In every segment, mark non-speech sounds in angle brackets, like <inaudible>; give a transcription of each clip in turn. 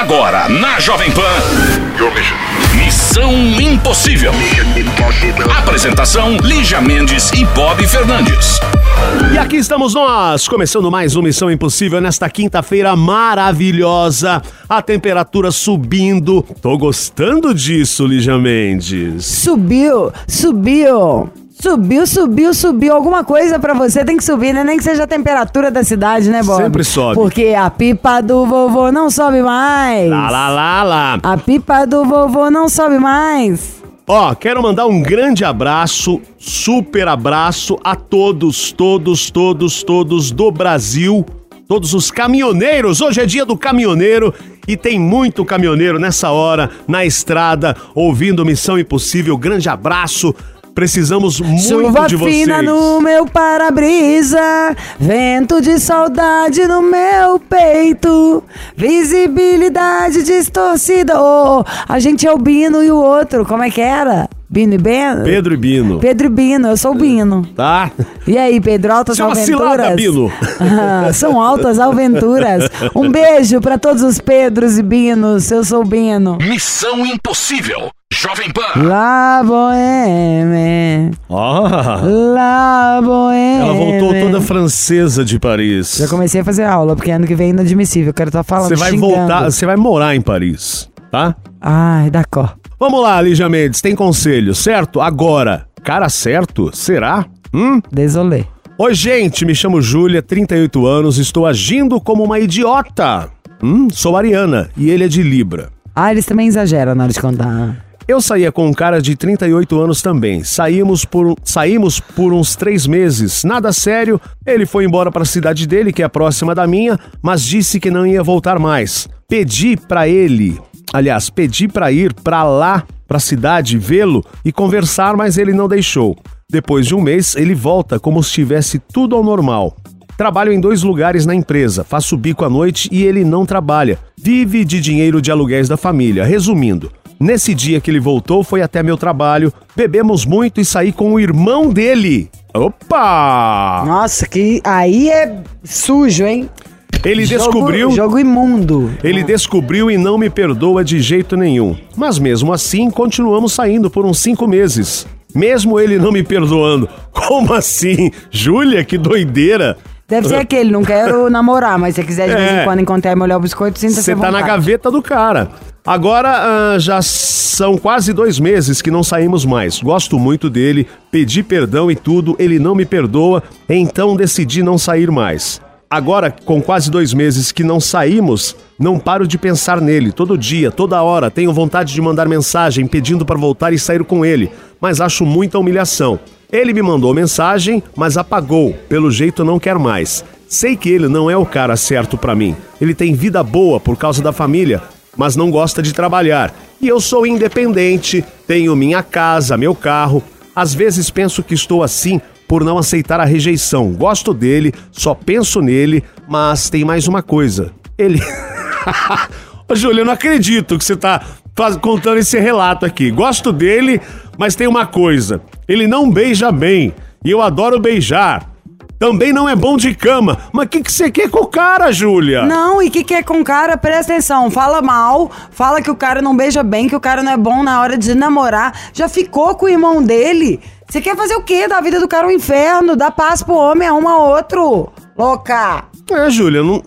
Agora, na Jovem Pan. Missão Impossível. Apresentação: Lígia Mendes e Bob Fernandes. E aqui estamos nós, começando mais uma Missão Impossível nesta quinta-feira maravilhosa. A temperatura subindo. Tô gostando disso, Lígia Mendes. Subiu, subiu. Subiu, subiu, subiu. Alguma coisa pra você tem que subir, né? Nem que seja a temperatura da cidade, né, Bob? Sempre sobe. Porque a pipa do vovô não sobe mais. Lá, lá, lá, lá. A pipa do vovô não sobe mais. Ó, quero mandar um grande abraço, super abraço a todos, todos, todos, todos do Brasil, todos os caminhoneiros. Hoje é dia do caminhoneiro e tem muito caminhoneiro nessa hora na estrada ouvindo Missão Impossível. Grande abraço. Precisamos muito Chuva de vocês. fina no meu para-brisa, vento de saudade no meu peito, visibilidade distorcida. Oh, a gente é o Bino e o outro, como é que era? Bino e Beno? Pedro e Bino. Pedro e Bino, eu sou o Bino. Tá? E aí, Pedro, altas uma aventuras? cilada, Bino. Ah, são altas aventuras. Um beijo pra todos os Pedros e Binos, eu sou o Bino. Missão Impossível. Jovem Pan. La Boheme, Ah, La Boheme. ela voltou toda francesa de Paris. Já comecei a fazer aula, porque ano que vem é inadmissível. Eu quero estar falando, Você vai xingando. voltar, você vai morar em Paris, tá? Ai, da cor. Vamos lá, Lígia Mendes, tem conselho, certo? Agora, cara certo? Será? Hum? Desolê. Oi, gente, me chamo Júlia, 38 anos, estou agindo como uma idiota. Hum, sou Ariana e ele é de Libra. Ah, eles também exageram na hora de contar. Eu saía com um cara de 38 anos também. Saímos por, saímos por uns três meses. Nada sério. Ele foi embora para a cidade dele, que é próxima da minha, mas disse que não ia voltar mais. Pedi para ele, aliás, pedi para ir para lá, para a cidade, vê-lo e conversar, mas ele não deixou. Depois de um mês, ele volta como se estivesse tudo ao normal. Trabalho em dois lugares na empresa, faço bico à noite e ele não trabalha. Vive de dinheiro de aluguéis da família. Resumindo, nesse dia que ele voltou, foi até meu trabalho, bebemos muito e saí com o irmão dele. Opa! Nossa, que aí é sujo, hein? Ele Jogo- descobriu. Jogo imundo. Ele descobriu e não me perdoa de jeito nenhum. Mas mesmo assim, continuamos saindo por uns cinco meses. Mesmo ele não me perdoando. <laughs> Como assim? Júlia, que doideira! Deve ser aquele, não quero namorar, mas se quiser de vez É. em quando encontrar e molhar o biscoito, sinta-se Você tá na gaveta do cara. Agora ah, já são quase dois meses que não saímos mais. Gosto muito dele, pedi perdão e tudo, ele não me perdoa, então decidi não sair mais. Agora, com quase dois meses que não saímos, não paro de pensar nele. Todo dia, toda hora, tenho vontade de mandar mensagem pedindo para voltar e sair com ele, mas acho muita humilhação. Ele me mandou mensagem, mas apagou. Pelo jeito não quer mais. Sei que ele não é o cara certo pra mim. Ele tem vida boa por causa da família, mas não gosta de trabalhar. E eu sou independente, tenho minha casa, meu carro. Às vezes penso que estou assim por não aceitar a rejeição. Gosto dele, só penso nele, mas tem mais uma coisa. Ele. <laughs> Ô, Júlio, eu não acredito que você tá contando esse relato aqui. Gosto dele, mas tem uma coisa. Ele não beija bem. E eu adoro beijar. Também não é bom de cama. Mas o que, que você quer com o cara, Júlia? Não, e o que, que é com o cara? Presta atenção. Fala mal, fala que o cara não beija bem, que o cara não é bom na hora de namorar. Já ficou com o irmão dele? Você quer fazer o quê? Da vida do cara um inferno? Dá paz pro homem, arruma outro. Louca. É, Júlia, não...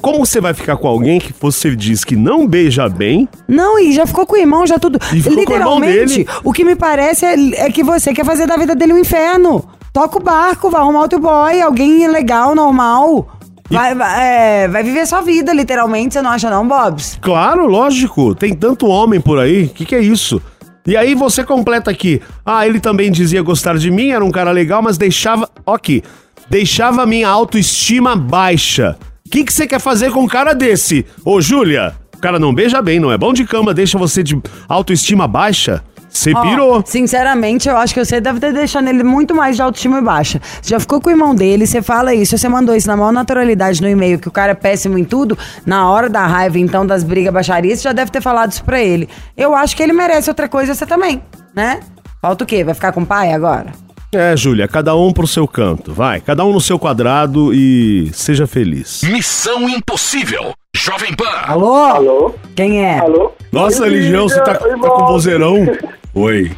como você vai ficar com alguém que você diz que não beija bem? Não, e já ficou com o irmão, já tudo. E ficou com o irmão Literalmente, dele. o que me parece é, é que você quer fazer da vida dele um inferno. Toca o barco, vai arrumar outro boy, alguém legal, normal. Vai, vai, é, vai viver sua vida, literalmente, você não acha não, Bobs? Claro, lógico. Tem tanto homem por aí. O que, que é isso? E aí você completa aqui. Ah, ele também dizia gostar de mim, era um cara legal, mas deixava. Aqui. Deixava minha autoestima baixa. O que, que você quer fazer com um cara desse? Ô, Júlia, o cara não beija bem, não é bom de cama, deixa você de autoestima baixa? Você pirou. Sinceramente, eu acho que você deve ter deixado ele muito mais de autoestima baixa. Você já ficou com o irmão dele, você fala isso, você mandou isso na maior naturalidade no e-mail, que o cara é péssimo em tudo, na hora da raiva, então, das brigas baixarias, você já deve ter falado isso pra ele. Eu acho que ele merece outra coisa, você também, né? Falta o quê? Vai ficar com o pai agora? É, Júlia, cada um pro seu canto, vai. Cada um no seu quadrado e seja feliz. Missão Impossível. Jovem Pan. Alô? Alô? Quem é? Alô? Nossa, Oi, Ligião, você tá, tá com vozeirão? <laughs> Oi.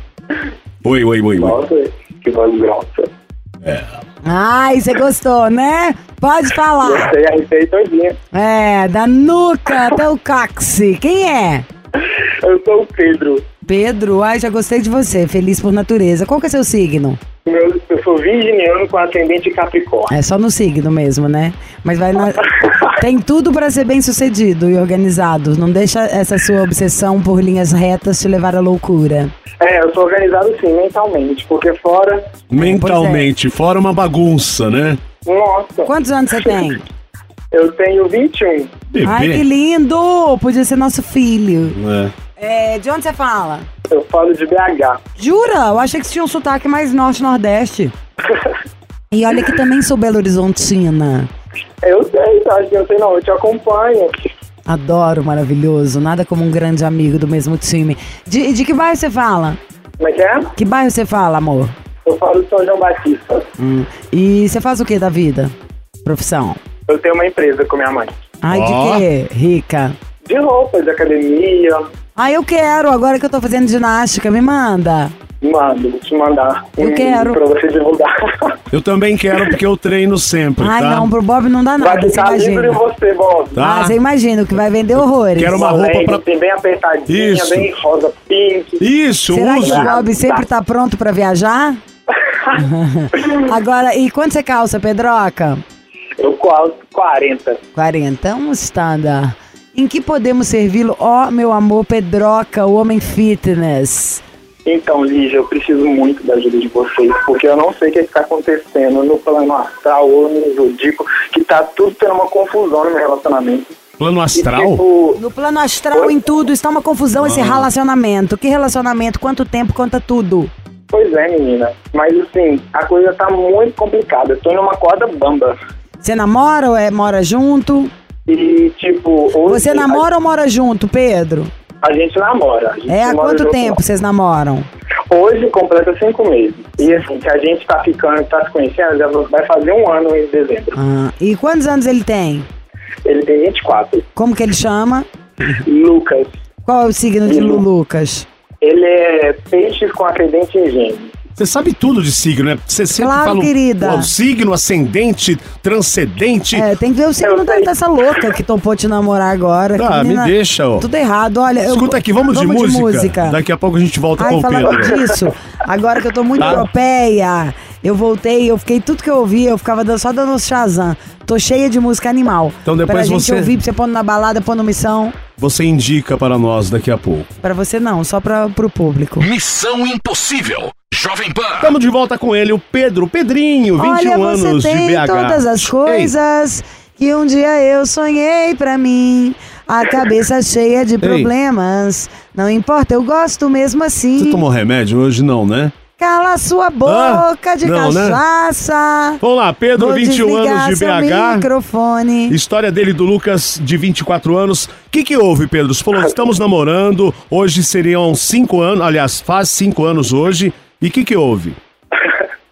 Oi, oi, oi, oi. Nossa, que voz grossa. Ai, você gostou, né? Pode falar. Gostei, arrepei todinha. É, da nuca até o caxe. Quem é? Eu sou o Pedro. Pedro, ai, já gostei de você. Feliz por natureza. Qual que é seu signo? Meu- eu sou virginiano com ascendente Capricórnio. É só no signo mesmo, né? Mas vai na... <laughs> Tem tudo pra ser bem sucedido e organizado. Não deixa essa sua obsessão por linhas retas te levar à loucura. É, eu sou organizado sim, mentalmente, porque fora. Mentalmente, fora uma bagunça, né? Nossa, Quantos anos você tem? <laughs> eu tenho 21. Bebê. Ai, que lindo! Podia ser nosso filho. É. É, de onde você fala? Eu falo de BH. Jura? Eu achei que você tinha um sotaque mais norte-nordeste. <laughs> E olha que também sou Belo Horizontina. Eu sei, tá? Eu sei não, eu te acompanho. Adoro, maravilhoso. Nada como um grande amigo do mesmo time. De, de que bairro você fala? Como é que é? Que bairro você fala, amor? Eu falo de São João Batista. Hum. E você faz o que da vida? Profissão? Eu tenho uma empresa com minha mãe. Ai, Ó. de quê? Rica. De roupas, de academia. Ai, eu quero, agora que eu tô fazendo ginástica, me manda. Mando, vou te mandar. Eu um quero. Pra você divulgar. <laughs> Eu também quero porque eu treino sempre, Ai, tá? não, pro Bob não dá Vai nada, você ficar livre você, Bob. Tá. Ah, você imagina, o que vai vender horrores. Quero uma roupa pra... Tem bem apertadinha, Isso. bem rosa pink. Isso, Será que o Bob sempre tá pronto pra viajar? <laughs> Agora, e quanto você calça, Pedroca? Eu quase 40. 40, um standard. Em que podemos servi-lo? Ó, meu amor, Pedroca, o homem fitness. Então, Lígia, eu preciso muito da ajuda de vocês, porque eu não sei o que está acontecendo no plano astral ou no zodíaco, que tá tudo tendo uma confusão no meu relacionamento. Plano E, astral? tipo, No plano astral, Oi? em tudo, está uma confusão Ah. esse relacionamento. Que relacionamento? Quanto tempo? Conta tudo. pois é, menina. Mas assim, a coisa tá muito complicada. Eu tô numa corda bamba. Você namora ou é, mora junto? E, tipo, hoje Você namora ou mora junto, Pedro? A, a gente namora. A gente É há quanto tempo vocês namoram? Hoje completa cinco meses. E assim, que a gente tá ficando, tá se conhecendo, já vai fazer um ano em dezembro. Ah, e quantos anos ele tem? Ele tem 24. Como que ele chama? Lucas. Qual é o signo de Lu Lucas? Ele é peixes com ascendente em gêmeos. Você sabe tudo de signo, né? Você sempre Claro, fala o- querida. o signo ascendente, transcendente. É, tem que ver o signo da- dessa louca que topou te namorar agora. Tá, Que me deixa, ó. Tudo errado, olha. eu- Escuta aqui, vamos, de, música? Daqui a pouco a gente volta Ai, com o Pedro. disso, agora que eu tô muito Tá. europeia, eu voltei, eu fiquei, tudo que eu ouvi, eu ficava dando- só dando Shazam. Tô cheia de música animal. Então depois pra gente você- ouvir, pra você pôr na balada, pôr no missão. Você indica para nós daqui a pouco. Pra você não, só pra, pro público. Missão Impossível. Jovem Pan. Estamos de volta com ele, o Pedro, Pedrinho, 21 Olha, você anos tem de BH. todas as Ei, coisas que um dia eu sonhei pra mim. A cabeça cheia de problemas. Não importa, eu gosto mesmo assim. você tomou remédio hoje não, né? Cala sua boca de não, né? cachaça. Vamos lá, Pedro, Vou 21 desligar anos de BH. microfone. História dele do Lucas, de 24 anos. O que, que houve, Pedro? Você falou, estamos namorando, hoje seriam 5 anos, aliás, faz 5 anos hoje. E o que, que houve? <laughs>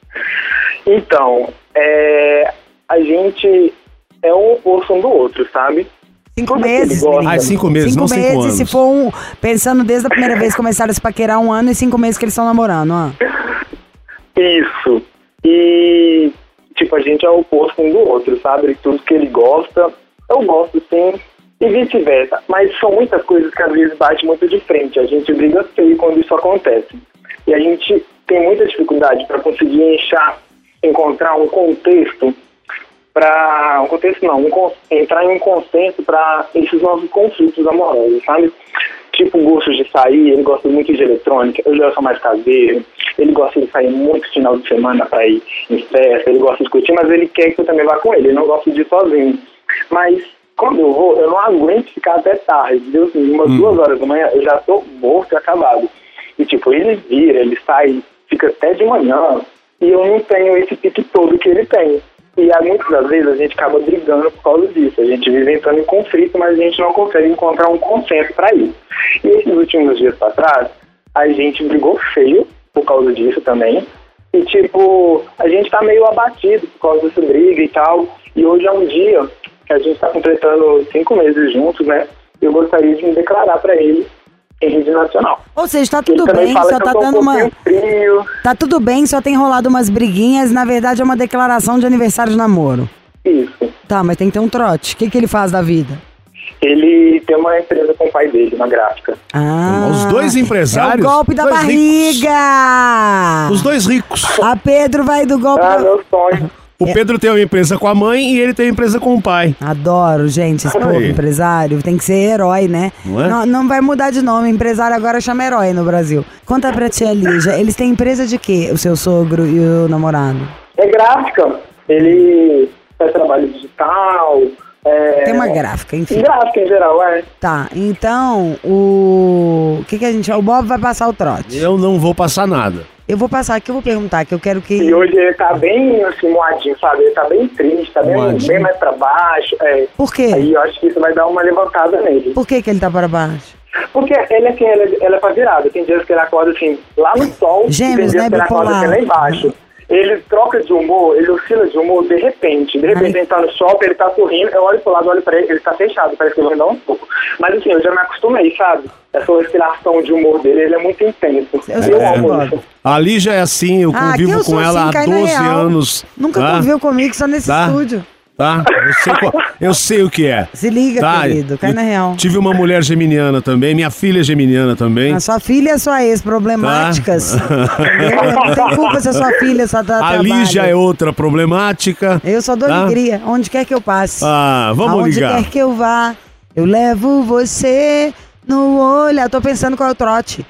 Então, é, a gente é um oposto um do outro, sabe? Cinco Tudo que meses. Ah, é cinco meses, cinco não cinco meses, anos. se for um... Pensando desde a primeira vez que começaram a se paquerar um ano e cinco meses que eles estão namorando, ó. Isso. E, tipo, a gente é o oposto um do outro, sabe? Tudo que ele gosta, eu gosto sim, e vice-versa. Mas são muitas coisas que às vezes bate muito de frente. A gente briga feio quando isso acontece. E a gente tem muita dificuldade para conseguir enchar, encontrar um contexto para um contexto não, um, entrar em um consenso para esses nossos conflitos amorosos, sabe? Tipo gostos de sair, ele gosta muito de eletrônica, eu já sou mais caseiro, ele gosta de sair muito final de semana para ir em festa, ele gosta de curtir, mas ele quer que eu também vá com ele, ele não gosta de ir sozinho. Mas quando eu vou, eu não aguento ficar até tarde, me livre, umas duas horas da manhã, eu já tô morto e acabado. E tipo, ele vira, ele sai, fica até de manhã, e eu não tenho esse pique todo que ele tem. E há muitas das vezes a gente acaba brigando por causa disso. A gente vive entrando em conflito, mas a gente não consegue encontrar um consenso para isso. E esses últimos dias para trás, a gente brigou feio por causa disso também. E, tipo, a gente tá meio abatido por causa dessa briga e tal. E hoje é um dia que a gente tá completando cinco meses juntos, né? Eu gostaria de me declarar pra ele em rede nacional. Ou seja, tá tudo bem, só tá tô um dando uma. frio. Tá tudo bem, só tem rolado umas briguinhas. Na verdade, é uma declaração de aniversário de namoro. Isso. Tá, mas tem que ter um trote. O que, que ele faz da vida? Ele tem uma empresa com o pai dele, uma gráfica. Ah, Os dois empresários. É o golpe da dois ricos. barriga! Os dois ricos. A Pedro vai do golpe Ah, da... meu sonho. O Pedro tem uma empresa com a mãe e ele tem uma empresa com o pai. Adoro, gente, esse povo empresário. Tem que ser herói, né? Não é? Não, não vai mudar de nome. Empresário agora chama herói no Brasil. Conta pra tia Lígia, <laughs> eles têm empresa de quê? O seu sogro e o namorado? É gráfica. Ele faz trabalho digital. É... Tem uma gráfica, enfim. Gráfica em geral, é. Tá, então o. O que, que a gente. O Bob vai passar o trote. Eu não vou passar nada. Eu vou passar aqui, eu vou perguntar, que eu quero que. E hoje ele tá bem assim, moadinho, sabe? Ele tá bem triste, tá bem, bem mais pra baixo. É. Por quê? Aí eu acho que isso vai dar uma levantada nele. Por que, que ele tá para baixo? Porque ele assim, ele, é- ele é pra virada. Tem dias que ele acorda assim, lá no sol, Gêmeos, e tem dias né, que ele acorda assim, lá embaixo. Ele troca de humor, ele oscila de humor de repente. De repente Ai. ele tá no shopping, ele tá sorrindo, eu olho pro lado, olho pra ele, ele tá fechado, parece que ele vai dar um pouco. Mas assim, eu já me acostumei, sabe? Essa oscilação de humor dele, ele é muito intenso. Eu Eu, sei, amo isso. A Lígia é assim, eu Ah, convivo eu com ela assim, há cai na 12 real. anos. Nunca tá? conviveu comigo, só nesse Tá. estúdio. Tá? Eu sei, qual- eu sei o que é. Se liga, Tá? querido, cai Eu na real. Tive uma mulher geminiana também, minha filha é geminiana também. A sua filha a sua ex, problemáticas. Entendeu? Não tem culpa se a sua filha só tá A. Lígia é outra problemática. Eu só dou Tá? alegria, onde quer que eu passe. Ah, vamos Aonde ligar. quer que eu vá, eu levo você no olho. Eu tô pensando qual é o trote.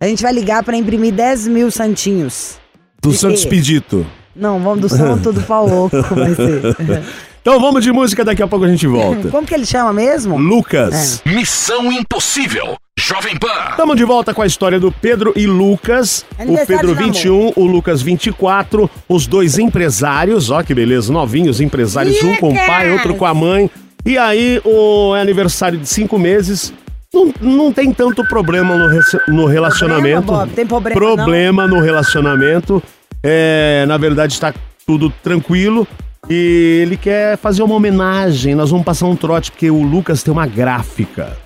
A gente vai ligar pra imprimir 10 mil santinhos. Do de Santos quê? Pedito. Não, vamos do santo do pau louco, vai ser. <laughs> Então vamos de música, daqui a pouco a gente volta. <laughs> Como que ele chama mesmo? Lucas. Missão Impossível. Jovem Pan. Estamos de volta com a história do Pedro e Lucas. O Aniversário Pedro de namoro. 21, o Lucas 24, os dois empresários, ó que beleza, novinhos empresários, um com o pai, outro com a mãe. E aí, o é aniversário de cinco meses. Não, não tem tanto problema no, no relacionamento. Bob? Tem problema, Problema no relacionamento. É, na verdade, está tudo tranquilo. E ele quer fazer uma homenagem. Nós vamos passar um trote, porque o Lucas tem uma gráfica.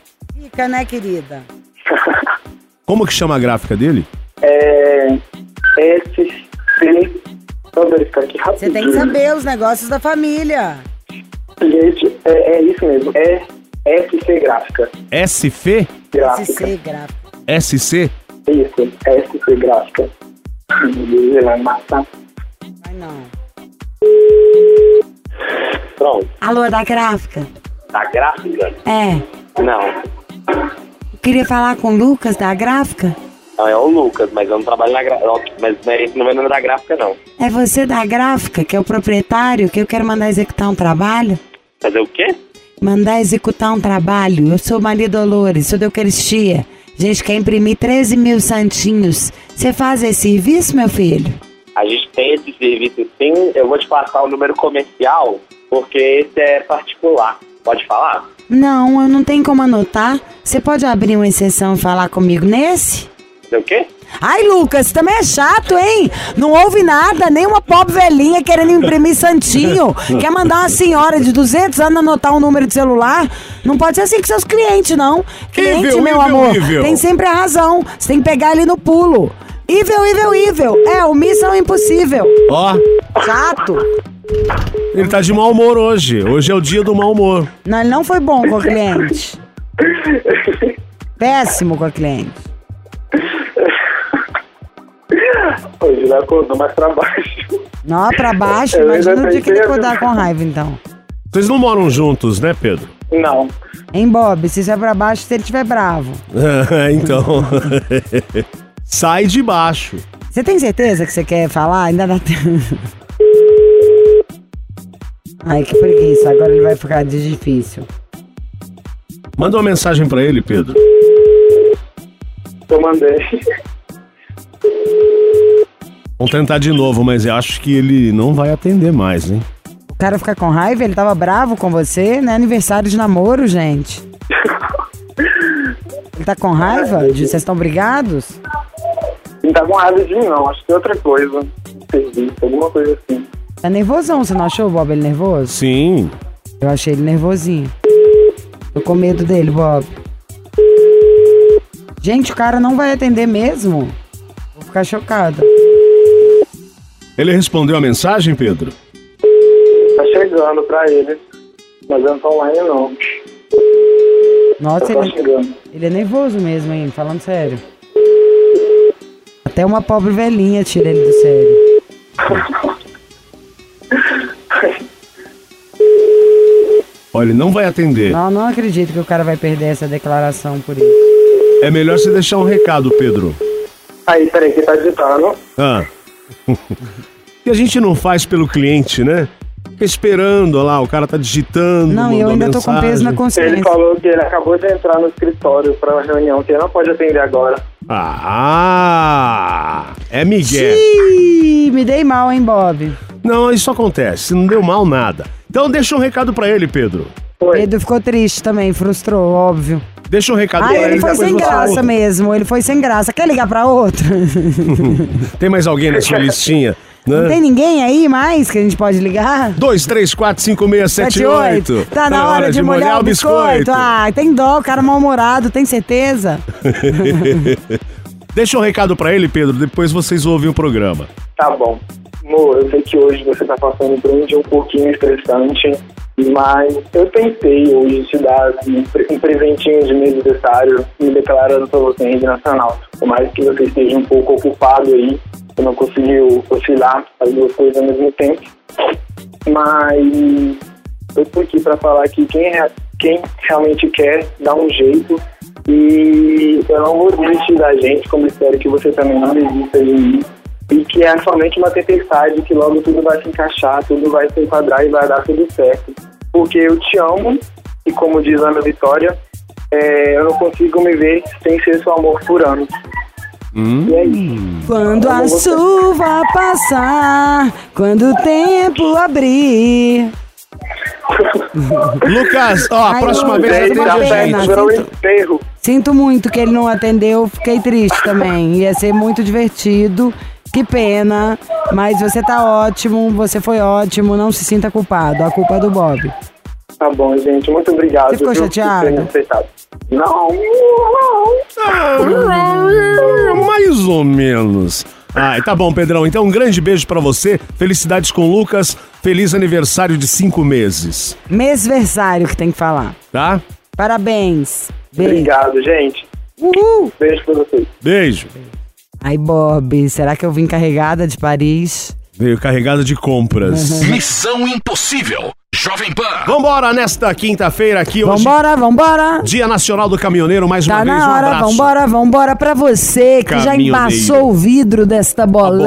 Fica, né, querida? <laughs> Como que chama a gráfica dele? É. SC. Vou verificar aqui Você tem que saber os negócios da família. Gente, é, é isso mesmo. É SC Gráfica. SF? Gráfica. SC gráfico. SC? Isso, SC Gráfica. Vai matar. Não. Alô, é da gráfica? Da gráfica? É. Não. Eu queria falar com o Lucas da gráfica. Não, é o Lucas, mas eu não trabalho na gráfica. Mas não é- esse não é nome da gráfica, não. É você da gráfica, que é o proprietário, que eu quero mandar executar um trabalho? Fazer o quê? Mandar executar um trabalho. Eu sou Maria Dolores, sou da Eucaristia. A gente quer imprimir 13 mil santinhos. Você faz esse serviço, meu filho? A gente tem esse serviço sim. Eu vou te passar o número comercial, porque esse é particular. Pode falar? Não, eu não tenho como anotar. Você pode abrir uma exceção e falar comigo nesse? Fazer o quê? Ai, Lucas, também é chato, hein? Não ouve nada, nem uma pobre velhinha querendo imprimir santinho. <laughs> Quer mandar uma senhora de 200 anos anotar um número de celular? Não pode ser assim com seus clientes, não. Cliente, Evil, meu evil, amor, evil. tem sempre a razão. Você tem que pegar ele no pulo. Evil, evil, evil. É, o missão impossível. Ó, Chato. Ele tá de mau humor hoje. Hoje é o dia do mau humor. Não, ele não foi bom com o cliente. Péssimo com a cliente. Hoje ele acordou mais pra baixo. Não, pra baixo. Imagina o dia que ele acordar com raiva, então. Vocês não moram juntos, né, Pedro? Não. Hein, Bob? Se isso é pra baixo, se ele estiver bravo. <laughs> então. Sai de baixo. Você tem certeza que você quer falar? Ainda dá tempo. Ai, que preguiça. Agora ele vai ficar de difícil. Manda uma mensagem pra ele, Pedro. Eu mandei. Vamos tentar de novo, mas eu acho que ele não vai atender mais, hein? O cara fica com raiva, ele tava bravo com você, né? Aniversário de namoro, gente. Ele tá com raiva? De vocês estão brigados? Não tá com raiva de mim, não. Acho que é outra coisa. serviço, alguma coisa assim. Tá nervosão, você não achou o Bob ele nervoso? Sim. Eu achei ele nervosinho. Tô com medo dele, Bob. Gente, o cara não vai atender mesmo? Vou ficar chocada. Ele respondeu a mensagem, Pedro? Tá chegando pra ele. Mas eu não tô online não. Nossa, tô ele, chegando. ele é nervoso mesmo, hein? Falando sério. Até uma pobre velhinha tira ele do sério. <laughs> Olha, ele não vai atender. Não, não acredito que o cara vai perder essa declaração por isso. É melhor você deixar um recado, Pedro. Aí, peraí, que tá digitando. Ah. que <laughs> a gente não faz pelo cliente, né? Fica esperando lá, o cara tá digitando. Não, e eu ainda tô com mensagem. peso na Ele consciência. falou que ele acabou de entrar no escritório pra uma reunião, que ele não pode atender agora. Ah, é Miguel. Ih, me dei mal, hein, Bob? Não, isso acontece, não deu mal nada. Então deixa um recado pra ele, Pedro. Oi. Pedro ficou triste também, frustrou, óbvio. Deixa um recado Ah, pra ele. ele foi sem graça mesmo, ele foi sem graça. Quer ligar pra outro? <laughs> Tem mais alguém na sua listinha? Não Né? tem ninguém aí mais que a gente pode ligar? 2, 3, 4, 5, 6, 7, 8. Tá na hora de molhar o biscoito. Ah, tem dó, o cara mal-humorado, tem certeza? <laughs> Deixa um recado pra ele, Pedro, depois vocês ouvem o programa. Tá bom. Amor, eu sei que hoje você tá passando por um dia um pouquinho estressante, mas eu tentei hoje te dar um presentinho de meu aniversário, me declarando pra você em rede nacional. Por mais que você esteja um pouco ocupado aí, você não conseguiu oscilar as duas coisas ao mesmo tempo. Mas eu tô aqui pra falar que quem, quem realmente quer dá um jeito e eu não vou desistir da gente, como espero que você também não desista de mim. E que é somente uma tempestade, que logo tudo vai se encaixar, tudo vai se enquadrar e vai dar tudo certo. Porque eu te amo, e como diz a Ana Vitória, é, eu não consigo me ver sem ser seu amor por anos. E é isso. Quando a chuva passar, quando o tempo abrir. <laughs> Lucas, ó, a Ai, próxima Lucas, vez uma atende a gente. um sinto- enterro. Sinto muito que ele não atendeu, fiquei triste também. Ia ser muito divertido. Que pena, mas você tá ótimo, você foi ótimo, não se sinta culpado. A culpa é do Bob. Tá bom, gente. Muito obrigado. Você ficou viu, chateado? Não, não. Ah, mais ou menos. Ai, tá bom, Pedrão. Então, um grande beijo pra você. Felicidades com o Lucas. Feliz aniversário de cinco meses. Mêsversário que tem que falar. Tá? Parabéns. Beijo. Obrigado, gente. Uhul. Beijo pra vocês. Beijo. Ai, Bob, será que eu vim carregada de Paris? Veio carregado de compras. Missão Impossível. Jovem Pan. Vambora nesta quinta-feira aqui hoje. Vambora, vambora. Dia Nacional do Caminhoneiro, mais uma Tá vez, um na hora, abraço. vambora, vambora pra você que já embaçou o vidro desta boleia.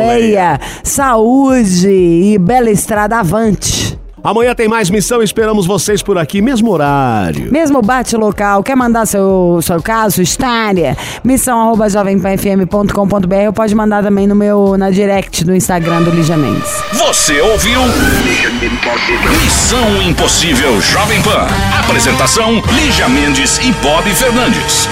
boleia. Saúde e bela estrada avante. Amanhã tem mais missão, esperamos vocês por aqui, mesmo horário. Mesmo bate local, quer mandar seu, seu caso, sua história? Missão arroba jovempanfm.com.br ou pode mandar também no meu, na direct do Instagram do Lígia Mendes. Você ouviu? Missão Impossível Jovem Pan. Apresentação: Lígia Mendes e Bob Fernandes.